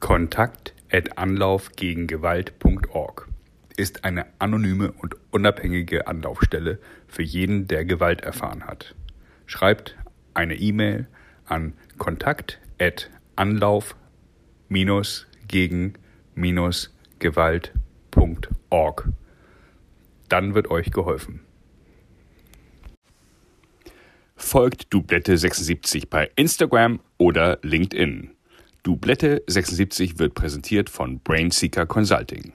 Kontakt at anlaufgegengewalt.org ist eine anonyme und unabhängige Anlaufstelle für jeden, der Gewalt erfahren hat. Schreibt eine E-Mail an kontakt at anlauf-gegen-gewalt.org. Dann wird euch geholfen. Folgt Dublette 76 bei Instagram oder LinkedIn. Dublette 76 wird präsentiert von Brainseeker Consulting.